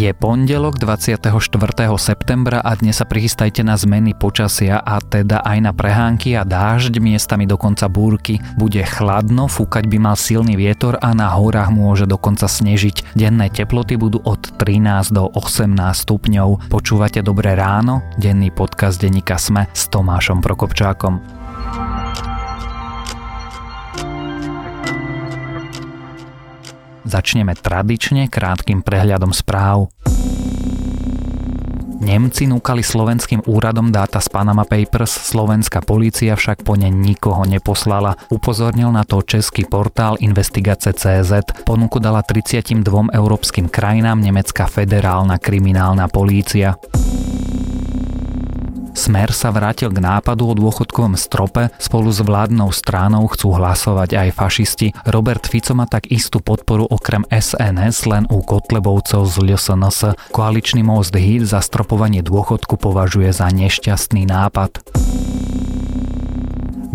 Je pondelok 24. septembra a dnes sa prichystajte na zmeny počasia a teda aj na prehánky a dážď, miestami dokonca búrky. Bude chladno, fúkať by mal silný vietor a na horách môže dokonca snežiť. Denné teploty budú od 13 do 18 stupňov. Počúvate Dobré ráno? Denný podcast denníka Sme s Tomášom Prokopčákom. Začneme tradične krátkým prehľadom správ. Nemci núkali slovenským úradom dáta z Panama Papers, slovenská polícia však po ne nikoho neposlala. Upozornil na to český portál Investigace.cz. Ponuku dala 32 európskym krajinám nemecká federálna kriminálna polícia. Smer sa vrátil k nápadu o dôchodkovom strope, spolu s vládnou stránou chcú hlasovať aj fašisti. Robert Fico má tak istú podporu okrem SNS len u Kotlebovcov z LSNS. Koaličný most HIT za stropovanie dôchodku považuje za nešťastný nápad.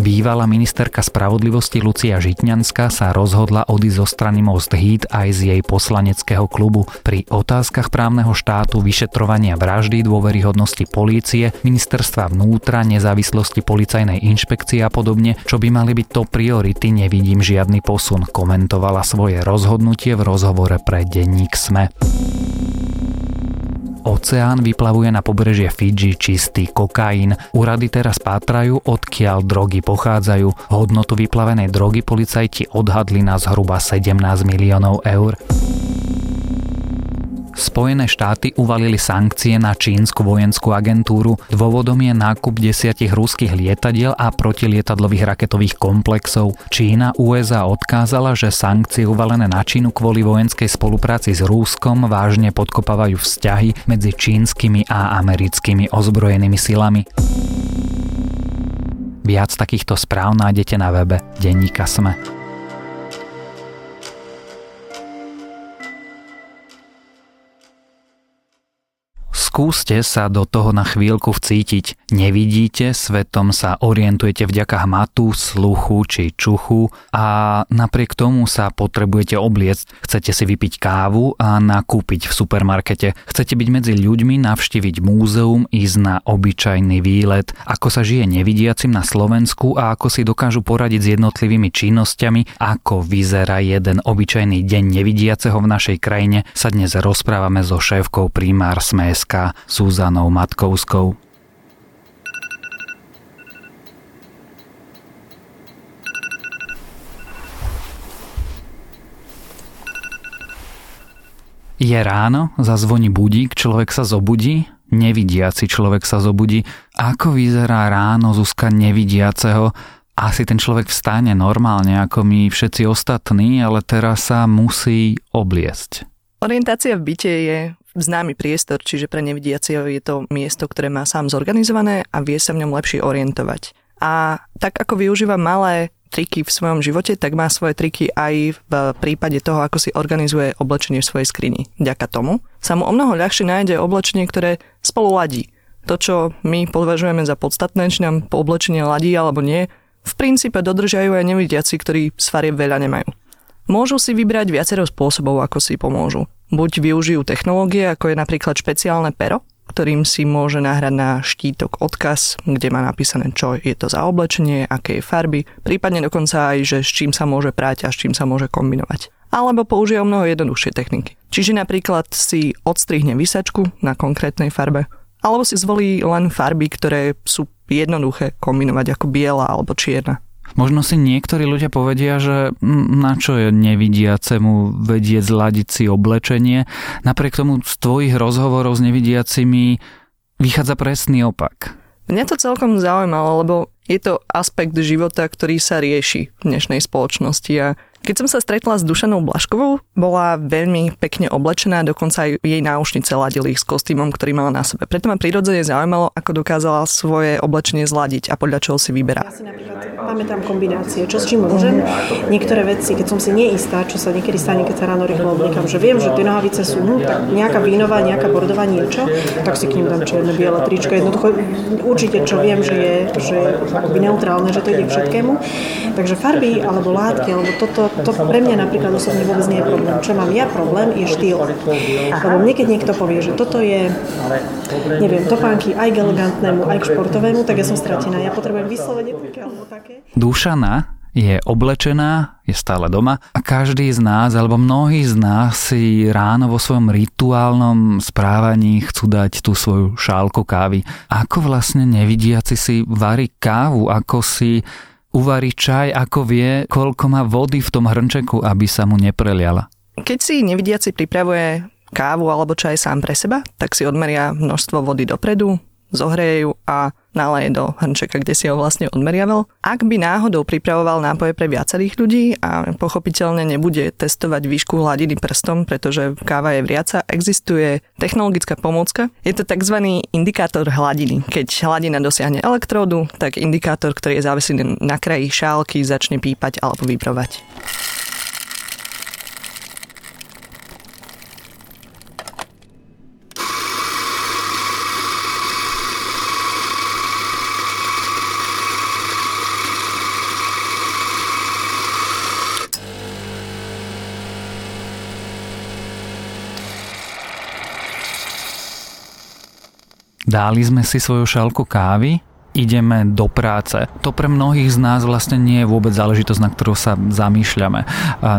Bývalá ministerka spravodlivosti Lucia Žitňanská sa rozhodla odísť zo strany Most Hit aj z jej poslaneckého klubu. Pri otázkach právneho štátu, vyšetrovania vraždy, dôveryhodnosti polície, ministerstva vnútra, nezávislosti policajnej inšpekcie a podobne, čo by mali byť to priority, nevidím žiadny posun, komentovala svoje rozhodnutie v rozhovore pre denník SME. Oceán vyplavuje na pobrežie Fidži čistý kokain. Úrady teraz pátrajú, odkiaľ drogy pochádzajú. Hodnotu vyplavenej drogy policajti odhadli na zhruba 17 miliónov eur. Spojené štáty uvalili sankcie na čínsku vojenskú agentúru. Dôvodom je nákup desiatich ruských lietadiel a protilietadlových raketových komplexov. Čína USA odkázala, že sankcie uvalené na Čínu kvôli vojenskej spolupráci s Rúskom vážne podkopávajú vzťahy medzi čínskymi a americkými ozbrojenými silami. Viac takýchto správ nájdete na webe Denníka Sme. Skúste sa do toho na chvíľku vcítiť. Nevidíte, svetom sa orientujete vďaka hmatu, sluchu či čuchu a napriek tomu sa potrebujete obliecť. Chcete si vypiť kávu a nakúpiť v supermarkete. Chcete byť medzi ľuďmi, navštíviť múzeum, ísť na obyčajný výlet. Ako sa žije nevidiacim na Slovensku a ako si dokážu poradiť s jednotlivými činnosťami, ako vyzerá jeden obyčajný deň nevidiaceho v našej krajine, sa dnes rozprávame so šéfkou primár Smeska Súzanou Matkovskou. Je ráno, zazvoní budík, človek sa zobudí, nevidiaci človek sa zobudí. Ako vyzerá ráno Zuzka nevidiaceho? Asi ten človek vstane normálne ako my všetci ostatní, ale teraz sa musí obliesť. Orientácia v byte je známy priestor, čiže pre nevidiaceho je to miesto, ktoré má sám zorganizované a vie sa v ňom lepšie orientovať. A tak ako využíva malé triky v svojom živote, tak má svoje triky aj v prípade toho, ako si organizuje oblečenie v svojej skrini. Vďaka tomu sa mu o mnoho ľahšie nájde oblečenie, ktoré spolu ladí. To, čo my považujeme za podstatné, či nám po oblečenie ladí alebo nie, v princípe dodržajú aj nevidiaci, ktorí s farieb veľa nemajú. Môžu si vybrať viacero spôsobov, ako si pomôžu. Buď využijú technológie, ako je napríklad špeciálne pero, ktorým si môže nahrať na štítok odkaz, kde má napísané, čo je to za oblečenie, aké je farby, prípadne dokonca aj, že s čím sa môže práť a s čím sa môže kombinovať. Alebo použije mnoho jednoduchšie techniky. Čiže napríklad si odstrihne vysačku na konkrétnej farbe, alebo si zvolí len farby, ktoré sú jednoduché kombinovať ako biela alebo čierna. Možno si niektorí ľudia povedia, že na čo je nevidiacemu vedieť zladiť si oblečenie. Napriek tomu z tvojich rozhovorov s nevidiacimi vychádza presný opak. Mňa to celkom zaujímalo, lebo je to aspekt života, ktorý sa rieši v dnešnej spoločnosti a keď som sa stretla s Dušanou Blaškovou, bola veľmi pekne oblečená, dokonca aj jej náušnice ladili s kostýmom, ktorý mala na sebe. Preto ma prirodzene zaujímalo, ako dokázala svoje oblečenie zladiť a podľa čoho si vyberá. Ja si napríklad pamätám kombinácie, čo s čím môžem. Niektoré veci, keď som si neistá, čo sa niekedy stane, keď sa ráno rýchlo obliekam, že viem, že tie nohavice sú hm, tak nejaká vínová, nejaká bordová niečo, tak si k ním dám čierne, biele tričko. Jednoducho určite, čo viem, že je, že akoby neutrálne, že to ide k všetkému. Takže farby alebo látky, alebo toto, to pre mňa napríklad osobne vôbec nie je problém. Čo mám ja problém, je štýl. Lebo mne keď niekto povie, že toto je, neviem, topánky aj k elegantnému, aj k športovému, tak ja som stratená. Ja potrebujem vyslovene také alebo také. Dušana je oblečená, je stále doma a každý z nás, alebo mnohí z nás si ráno vo svojom rituálnom správaní chcú dať tú svoju šálku kávy. Ako vlastne nevidiaci si varí kávu, ako si uvarí čaj, ako vie, koľko má vody v tom hrnčeku, aby sa mu nepreliala. Keď si nevidiaci pripravuje kávu alebo čaj sám pre seba, tak si odmeria množstvo vody dopredu, zohreje ju a naleje do hrnčeka, kde si ho vlastne odmeriaval. Ak by náhodou pripravoval nápoje pre viacerých ľudí a pochopiteľne nebude testovať výšku hladiny prstom, pretože káva je vriaca, existuje technologická pomôcka. Je to tzv. indikátor hladiny. Keď hladina dosiahne elektródu, tak indikátor, ktorý je závislý na kraji šálky, začne pípať alebo vibrovať. Dali sme si svoju šálku kávy, ideme do práce. To pre mnohých z nás vlastne nie je vôbec záležitosť, na ktorú sa zamýšľame.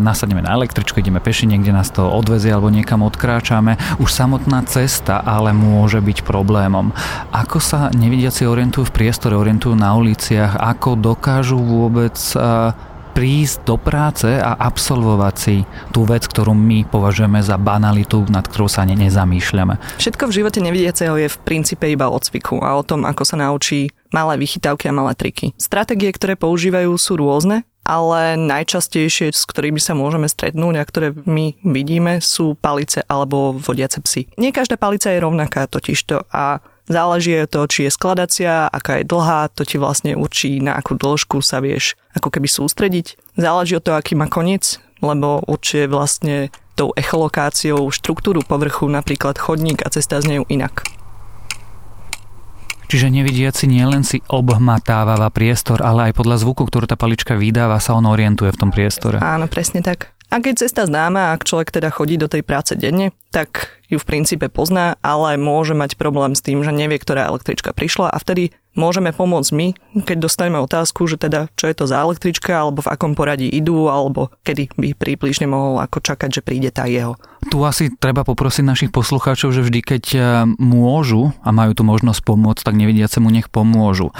Nasadneme na električku, ideme peši, niekde nás to odvezie alebo niekam odkráčame. Už samotná cesta ale môže byť problémom. Ako sa nevidiaci orientujú v priestore, orientujú na uliciach, ako dokážu vôbec prísť do práce a absolvovať si tú vec, ktorú my považujeme za banalitu, nad ktorou sa ani nezamýšľame. Všetko v živote nevidiaceho je v princípe iba o cviku a o tom, ako sa naučí malé vychytávky a malé triky. Stratégie, ktoré používajú, sú rôzne, ale najčastejšie, s ktorými sa môžeme stretnúť a ktoré my vidíme, sú palice alebo vodiace psy. Nie každá palica je rovnaká totižto a Záleží od toho, či je skladacia, aká je dlhá, to ti vlastne určí, na akú dĺžku sa vieš ako keby sústrediť. Záleží od toho, aký má koniec, lebo určuje vlastne tou echolokáciou štruktúru povrchu, napríklad chodník a cesta znejú inak. Čiže nevidiaci nielen si obhmatáva priestor, ale aj podľa zvuku, ktorú tá palička vydáva, sa on orientuje v tom priestore. Áno, presne tak. A keď cesta známa, ak človek teda chodí do tej práce denne, tak ju v princípe pozná, ale môže mať problém s tým, že nevie, ktorá električka prišla a vtedy môžeme pomôcť my, keď dostaneme otázku, že teda čo je to za električka, alebo v akom poradí idú, alebo kedy by príplišne mohol ako čakať, že príde tá jeho. Tu asi treba poprosiť našich poslucháčov, že vždy, keď eh, môžu a majú tu možnosť pomôcť, tak nevidiacemu nech pomôžu.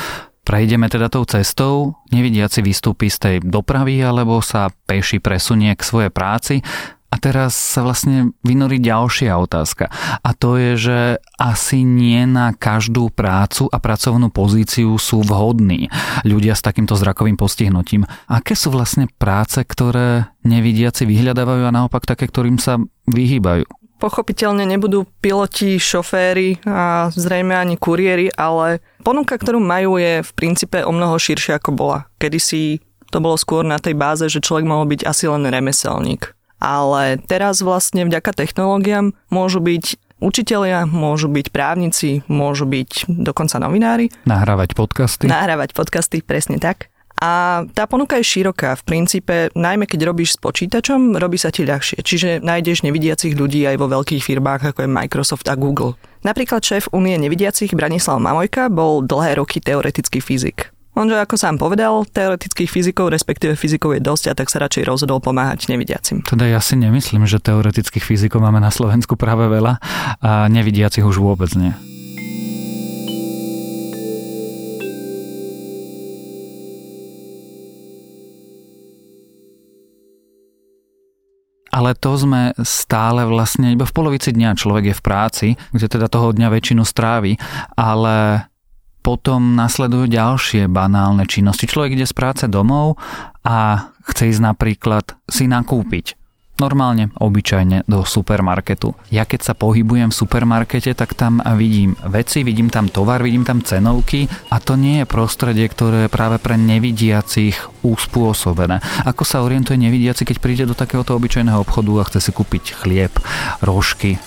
Prejdeme teda tou cestou, nevidiaci vystúpi z tej dopravy alebo sa peši presunie k svojej práci. A teraz sa vlastne vynorí ďalšia otázka. A to je, že asi nie na každú prácu a pracovnú pozíciu sú vhodní ľudia s takýmto zrakovým postihnutím. Aké sú vlastne práce, ktoré nevidiaci vyhľadávajú a naopak také, ktorým sa vyhýbajú? Pochopiteľne nebudú piloti, šoféry a zrejme ani kuriéri, ale ponuka, ktorú majú, je v princípe o mnoho širšia ako bola. Kedysi to bolo skôr na tej báze, že človek mohol byť asi len remeselník. Ale teraz vlastne vďaka technológiám môžu byť učitelia, môžu byť právnici, môžu byť dokonca novinári. Nahrávať podcasty. Nahrávať podcasty, presne tak. A tá ponuka je široká. V princípe, najmä keď robíš s počítačom, robí sa ti ľahšie. Čiže nájdeš nevidiacich ľudí aj vo veľkých firmách, ako je Microsoft a Google. Napríklad šéf Unie nevidiacich Branislav Mamojka bol dlhé roky teoretický fyzik. Onže ako sám povedal, teoretických fyzikov, respektíve fyzikov je dosť a tak sa radšej rozhodol pomáhať nevidiacim. Teda ja si nemyslím, že teoretických fyzikov máme na Slovensku práve veľa a nevidiacich už vôbec nie. Ale to sme stále vlastne iba v polovici dňa. Človek je v práci, kde teda toho dňa väčšinu strávi, ale potom nasledujú ďalšie banálne činnosti. Človek ide z práce domov a chce ísť napríklad si nakúpiť normálne, obyčajne do supermarketu. Ja keď sa pohybujem v supermarkete, tak tam vidím veci, vidím tam tovar, vidím tam cenovky a to nie je prostredie, ktoré je práve pre nevidiacich uspôsobené. Ako sa orientuje nevidiaci, keď príde do takéhoto obyčajného obchodu a chce si kúpiť chlieb, rožky?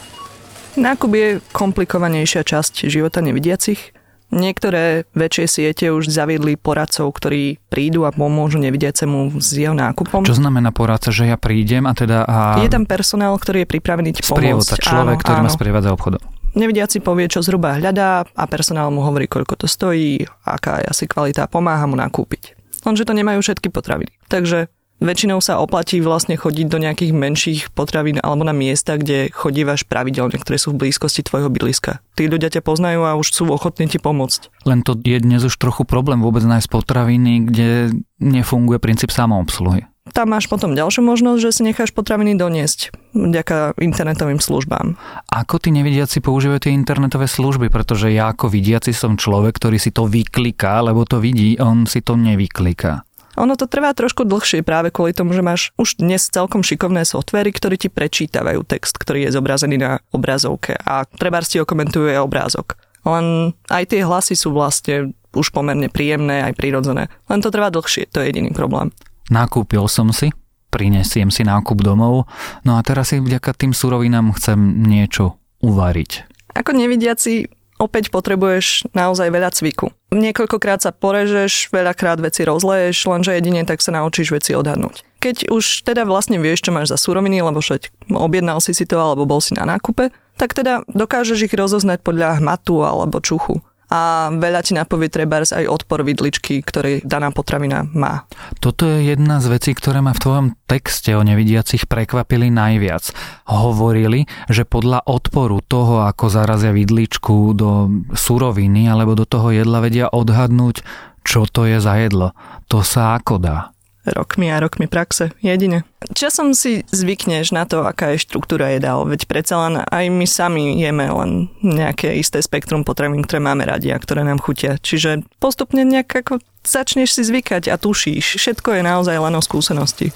Nákup je komplikovanejšia časť života nevidiacich Niektoré väčšie siete už zaviedli poradcov, ktorí prídu a pomôžu nevidiacemu s jeho nákupom. Čo znamená poradca, že ja prídem a teda... A... Je tam personál, ktorý je pripravený ti pomôcť. človek, áno, ktorý áno. ma sprievádza obchodom. Nevidiaci povie, čo zhruba hľadá a personál mu hovorí, koľko to stojí, aká je asi kvalita a pomáha mu nakúpiť. Lenže to nemajú všetky potraviny. Takže Väčšinou sa oplatí vlastne chodiť do nejakých menších potravín alebo na miesta, kde chodívaš pravidelne, ktoré sú v blízkosti tvojho bydliska. Tí ľudia ťa poznajú a už sú ochotní ti pomôcť. Len to je dnes už trochu problém vôbec nájsť potraviny, kde nefunguje princíp samoobsluhy. Tam máš potom ďalšiu možnosť, že si necháš potraviny doniesť vďaka internetovým službám. Ako tí nevidiaci používajú tie internetové služby? Pretože ja ako vidiaci som človek, ktorý si to vykliká, lebo to vidí, on si to nevykliká. Ono to trvá trošku dlhšie práve kvôli tomu, že máš už dnes celkom šikovné softvery, ktoré ti prečítavajú text, ktorý je zobrazený na obrazovke a treba si okomentuje obrázok. Len aj tie hlasy sú vlastne už pomerne príjemné, aj prirodzené. Len to trvá dlhšie, to je jediný problém. Nakúpil som si, prinesiem si nákup domov, no a teraz si vďaka tým surovinám chcem niečo uvariť. Ako nevidiaci opäť potrebuješ naozaj veľa cviku. Niekoľkokrát sa porežeš, veľakrát veci rozleješ, lenže jedine tak sa naučíš veci odhadnúť. Keď už teda vlastne vieš, čo máš za suroviny, lebo však objednal si si to alebo bol si na nákupe, tak teda dokážeš ich rozoznať podľa hmatu alebo čuchu a veľa ti napovie treba aj odpor vidličky, ktorý daná potravina má. Toto je jedna z vecí, ktoré ma v tvojom texte o nevidiacich prekvapili najviac. Hovorili, že podľa odporu toho, ako zarazia vidličku do suroviny alebo do toho jedla vedia odhadnúť, čo to je za jedlo. To sa ako dá rokmi a rokmi praxe, jedine. Časom si zvykneš na to, aká je štruktúra jedál, veď predsa len aj my sami jeme len nejaké isté spektrum potravín, ktoré máme radi a ktoré nám chutia. Čiže postupne nejak ako začneš si zvykať a tušíš. Všetko je naozaj len o skúsenosti.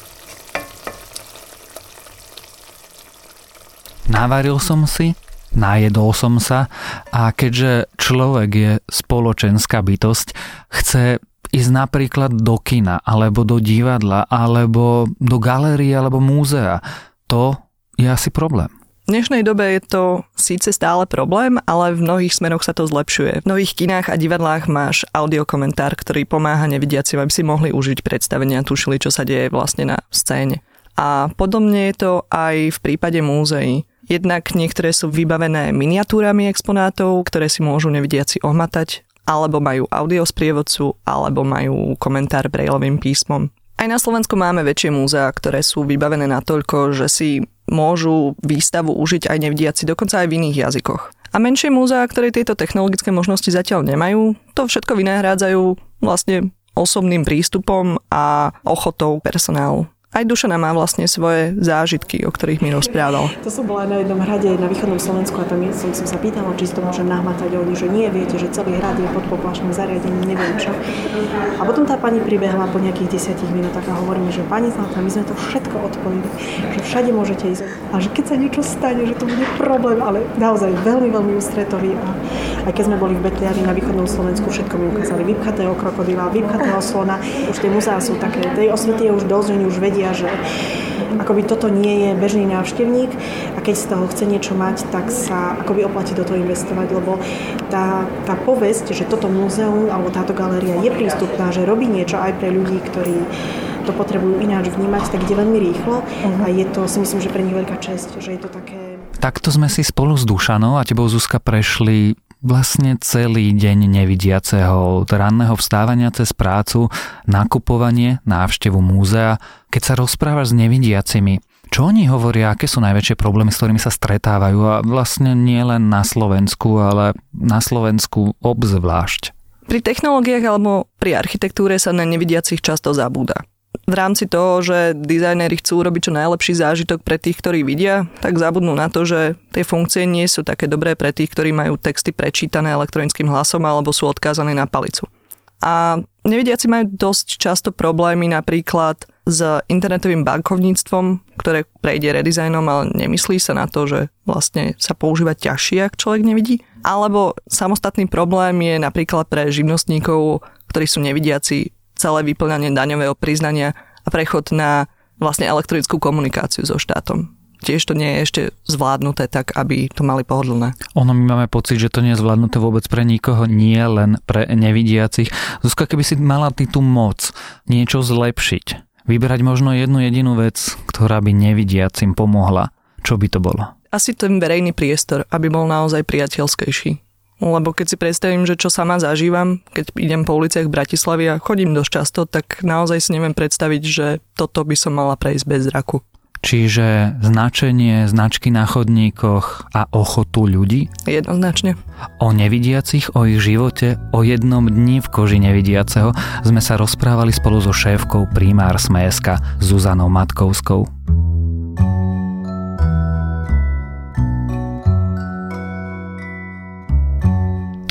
Navaril som si, najedol som sa a keďže človek je spoločenská bytosť, chce ísť napríklad do kina, alebo do divadla, alebo do galérie, alebo múzea. To je asi problém. V dnešnej dobe je to síce stále problém, ale v mnohých smeroch sa to zlepšuje. V mnohých kinách a divadlách máš audiokomentár, ktorý pomáha nevidiacim, aby si mohli užiť predstavenia a tušili, čo sa deje vlastne na scéne. A podobne je to aj v prípade múzeí. Jednak niektoré sú vybavené miniatúrami exponátov, ktoré si môžu nevidiaci ohmatať alebo majú audiosprievodcu, alebo majú komentár brailovým písmom. Aj na Slovensku máme väčšie múzea, ktoré sú vybavené natoľko, že si môžu výstavu užiť aj nevidiaci, dokonca aj v iných jazykoch. A menšie múzea, ktoré tieto technologické možnosti zatiaľ nemajú, to všetko vynahrádzajú vlastne osobným prístupom a ochotou personálu. Aj Dušana má vlastne svoje zážitky, o ktorých mi rozprával. To som bola na jednom hrade na východnom Slovensku a tam som, som sa pýtala, či si to môžem nahmatať. Oni, že nie, viete, že celý hrad je pod poplašným zariadením, neviem čo. A potom tá pani pribehla po nejakých desiatich minútach a hovorí mi, že pani Zlata, my sme to všetko odpojili, že všade môžete ísť. A že keď sa niečo stane, že to bude problém, ale naozaj veľmi, veľmi ústretový. A aj keď sme boli v Betliari na východnom Slovensku, všetko mi ukázali vypchatého krokodila, vypchatého slona. Už tie muzeá sú také, tej osvety je už dosť, že už vedia, vedia, že akoby toto nie je bežný návštevník a keď z toho chce niečo mať, tak sa akoby oplatí do toho investovať, lebo tá, tá povesť, že toto múzeum alebo táto galéria je prístupná, že robí niečo aj pre ľudí, ktorí to potrebujú ináč vnímať, tak ide veľmi rýchlo a je to si myslím, že pre nich veľká česť, že je to také... Takto sme si spolu s Dušanou a tebou Zuzka prešli vlastne celý deň nevidiaceho, od ranného vstávania cez prácu, nakupovanie, návštevu múzea. Keď sa rozprávaš s nevidiacimi, čo oni hovoria, aké sú najväčšie problémy, s ktorými sa stretávajú a vlastne nie len na Slovensku, ale na Slovensku obzvlášť? Pri technológiách alebo pri architektúre sa na nevidiacich často zabúda v rámci toho, že dizajnéri chcú urobiť čo najlepší zážitok pre tých, ktorí vidia, tak zabudnú na to, že tie funkcie nie sú také dobré pre tých, ktorí majú texty prečítané elektronickým hlasom alebo sú odkázané na palicu. A nevidiaci majú dosť často problémy napríklad s internetovým bankovníctvom, ktoré prejde redizajnom, ale nemyslí sa na to, že vlastne sa používa ťažšie, ak človek nevidí. Alebo samostatný problém je napríklad pre živnostníkov, ktorí sú nevidiaci, celé vyplňanie daňového priznania a prechod na vlastne elektronickú komunikáciu so štátom. tiež to nie je ešte zvládnuté tak, aby to mali pohodlné. Ono my máme pocit, že to nie je zvládnuté vôbec pre nikoho, nie len pre nevidiacich. Zuzka, keby si mala ty tú moc niečo zlepšiť, vybrať možno jednu jedinú vec, ktorá by nevidiacim pomohla, čo by to bolo? Asi ten verejný priestor, aby bol naozaj priateľskejší. Lebo keď si predstavím, že čo sama zažívam, keď idem po uliciach Bratislavy a chodím dosť často, tak naozaj si neviem predstaviť, že toto by som mala prejsť bez zraku. Čiže značenie, značky na chodníkoch a ochotu ľudí? Jednoznačne. O nevidiacich, o ich živote, o jednom dni v koži nevidiaceho sme sa rozprávali spolu so šéfkou primár Smeska Zuzanou Matkovskou.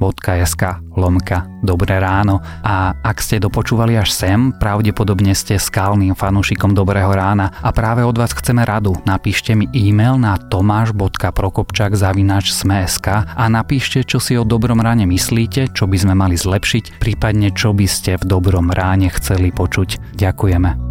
sme.sk lomka Dobré ráno a ak ste dopočúvali až sem, pravdepodobne ste skalným fanúšikom Dobrého rána a práve od vás chceme radu. Napíšte mi e-mail na tomáš.prokopčak zavináč sme.sk a napíšte, čo si o Dobrom ráne myslíte, čo by sme mali zlepšiť, prípadne čo by ste v Dobrom ráne chceli počuť. Ďakujeme.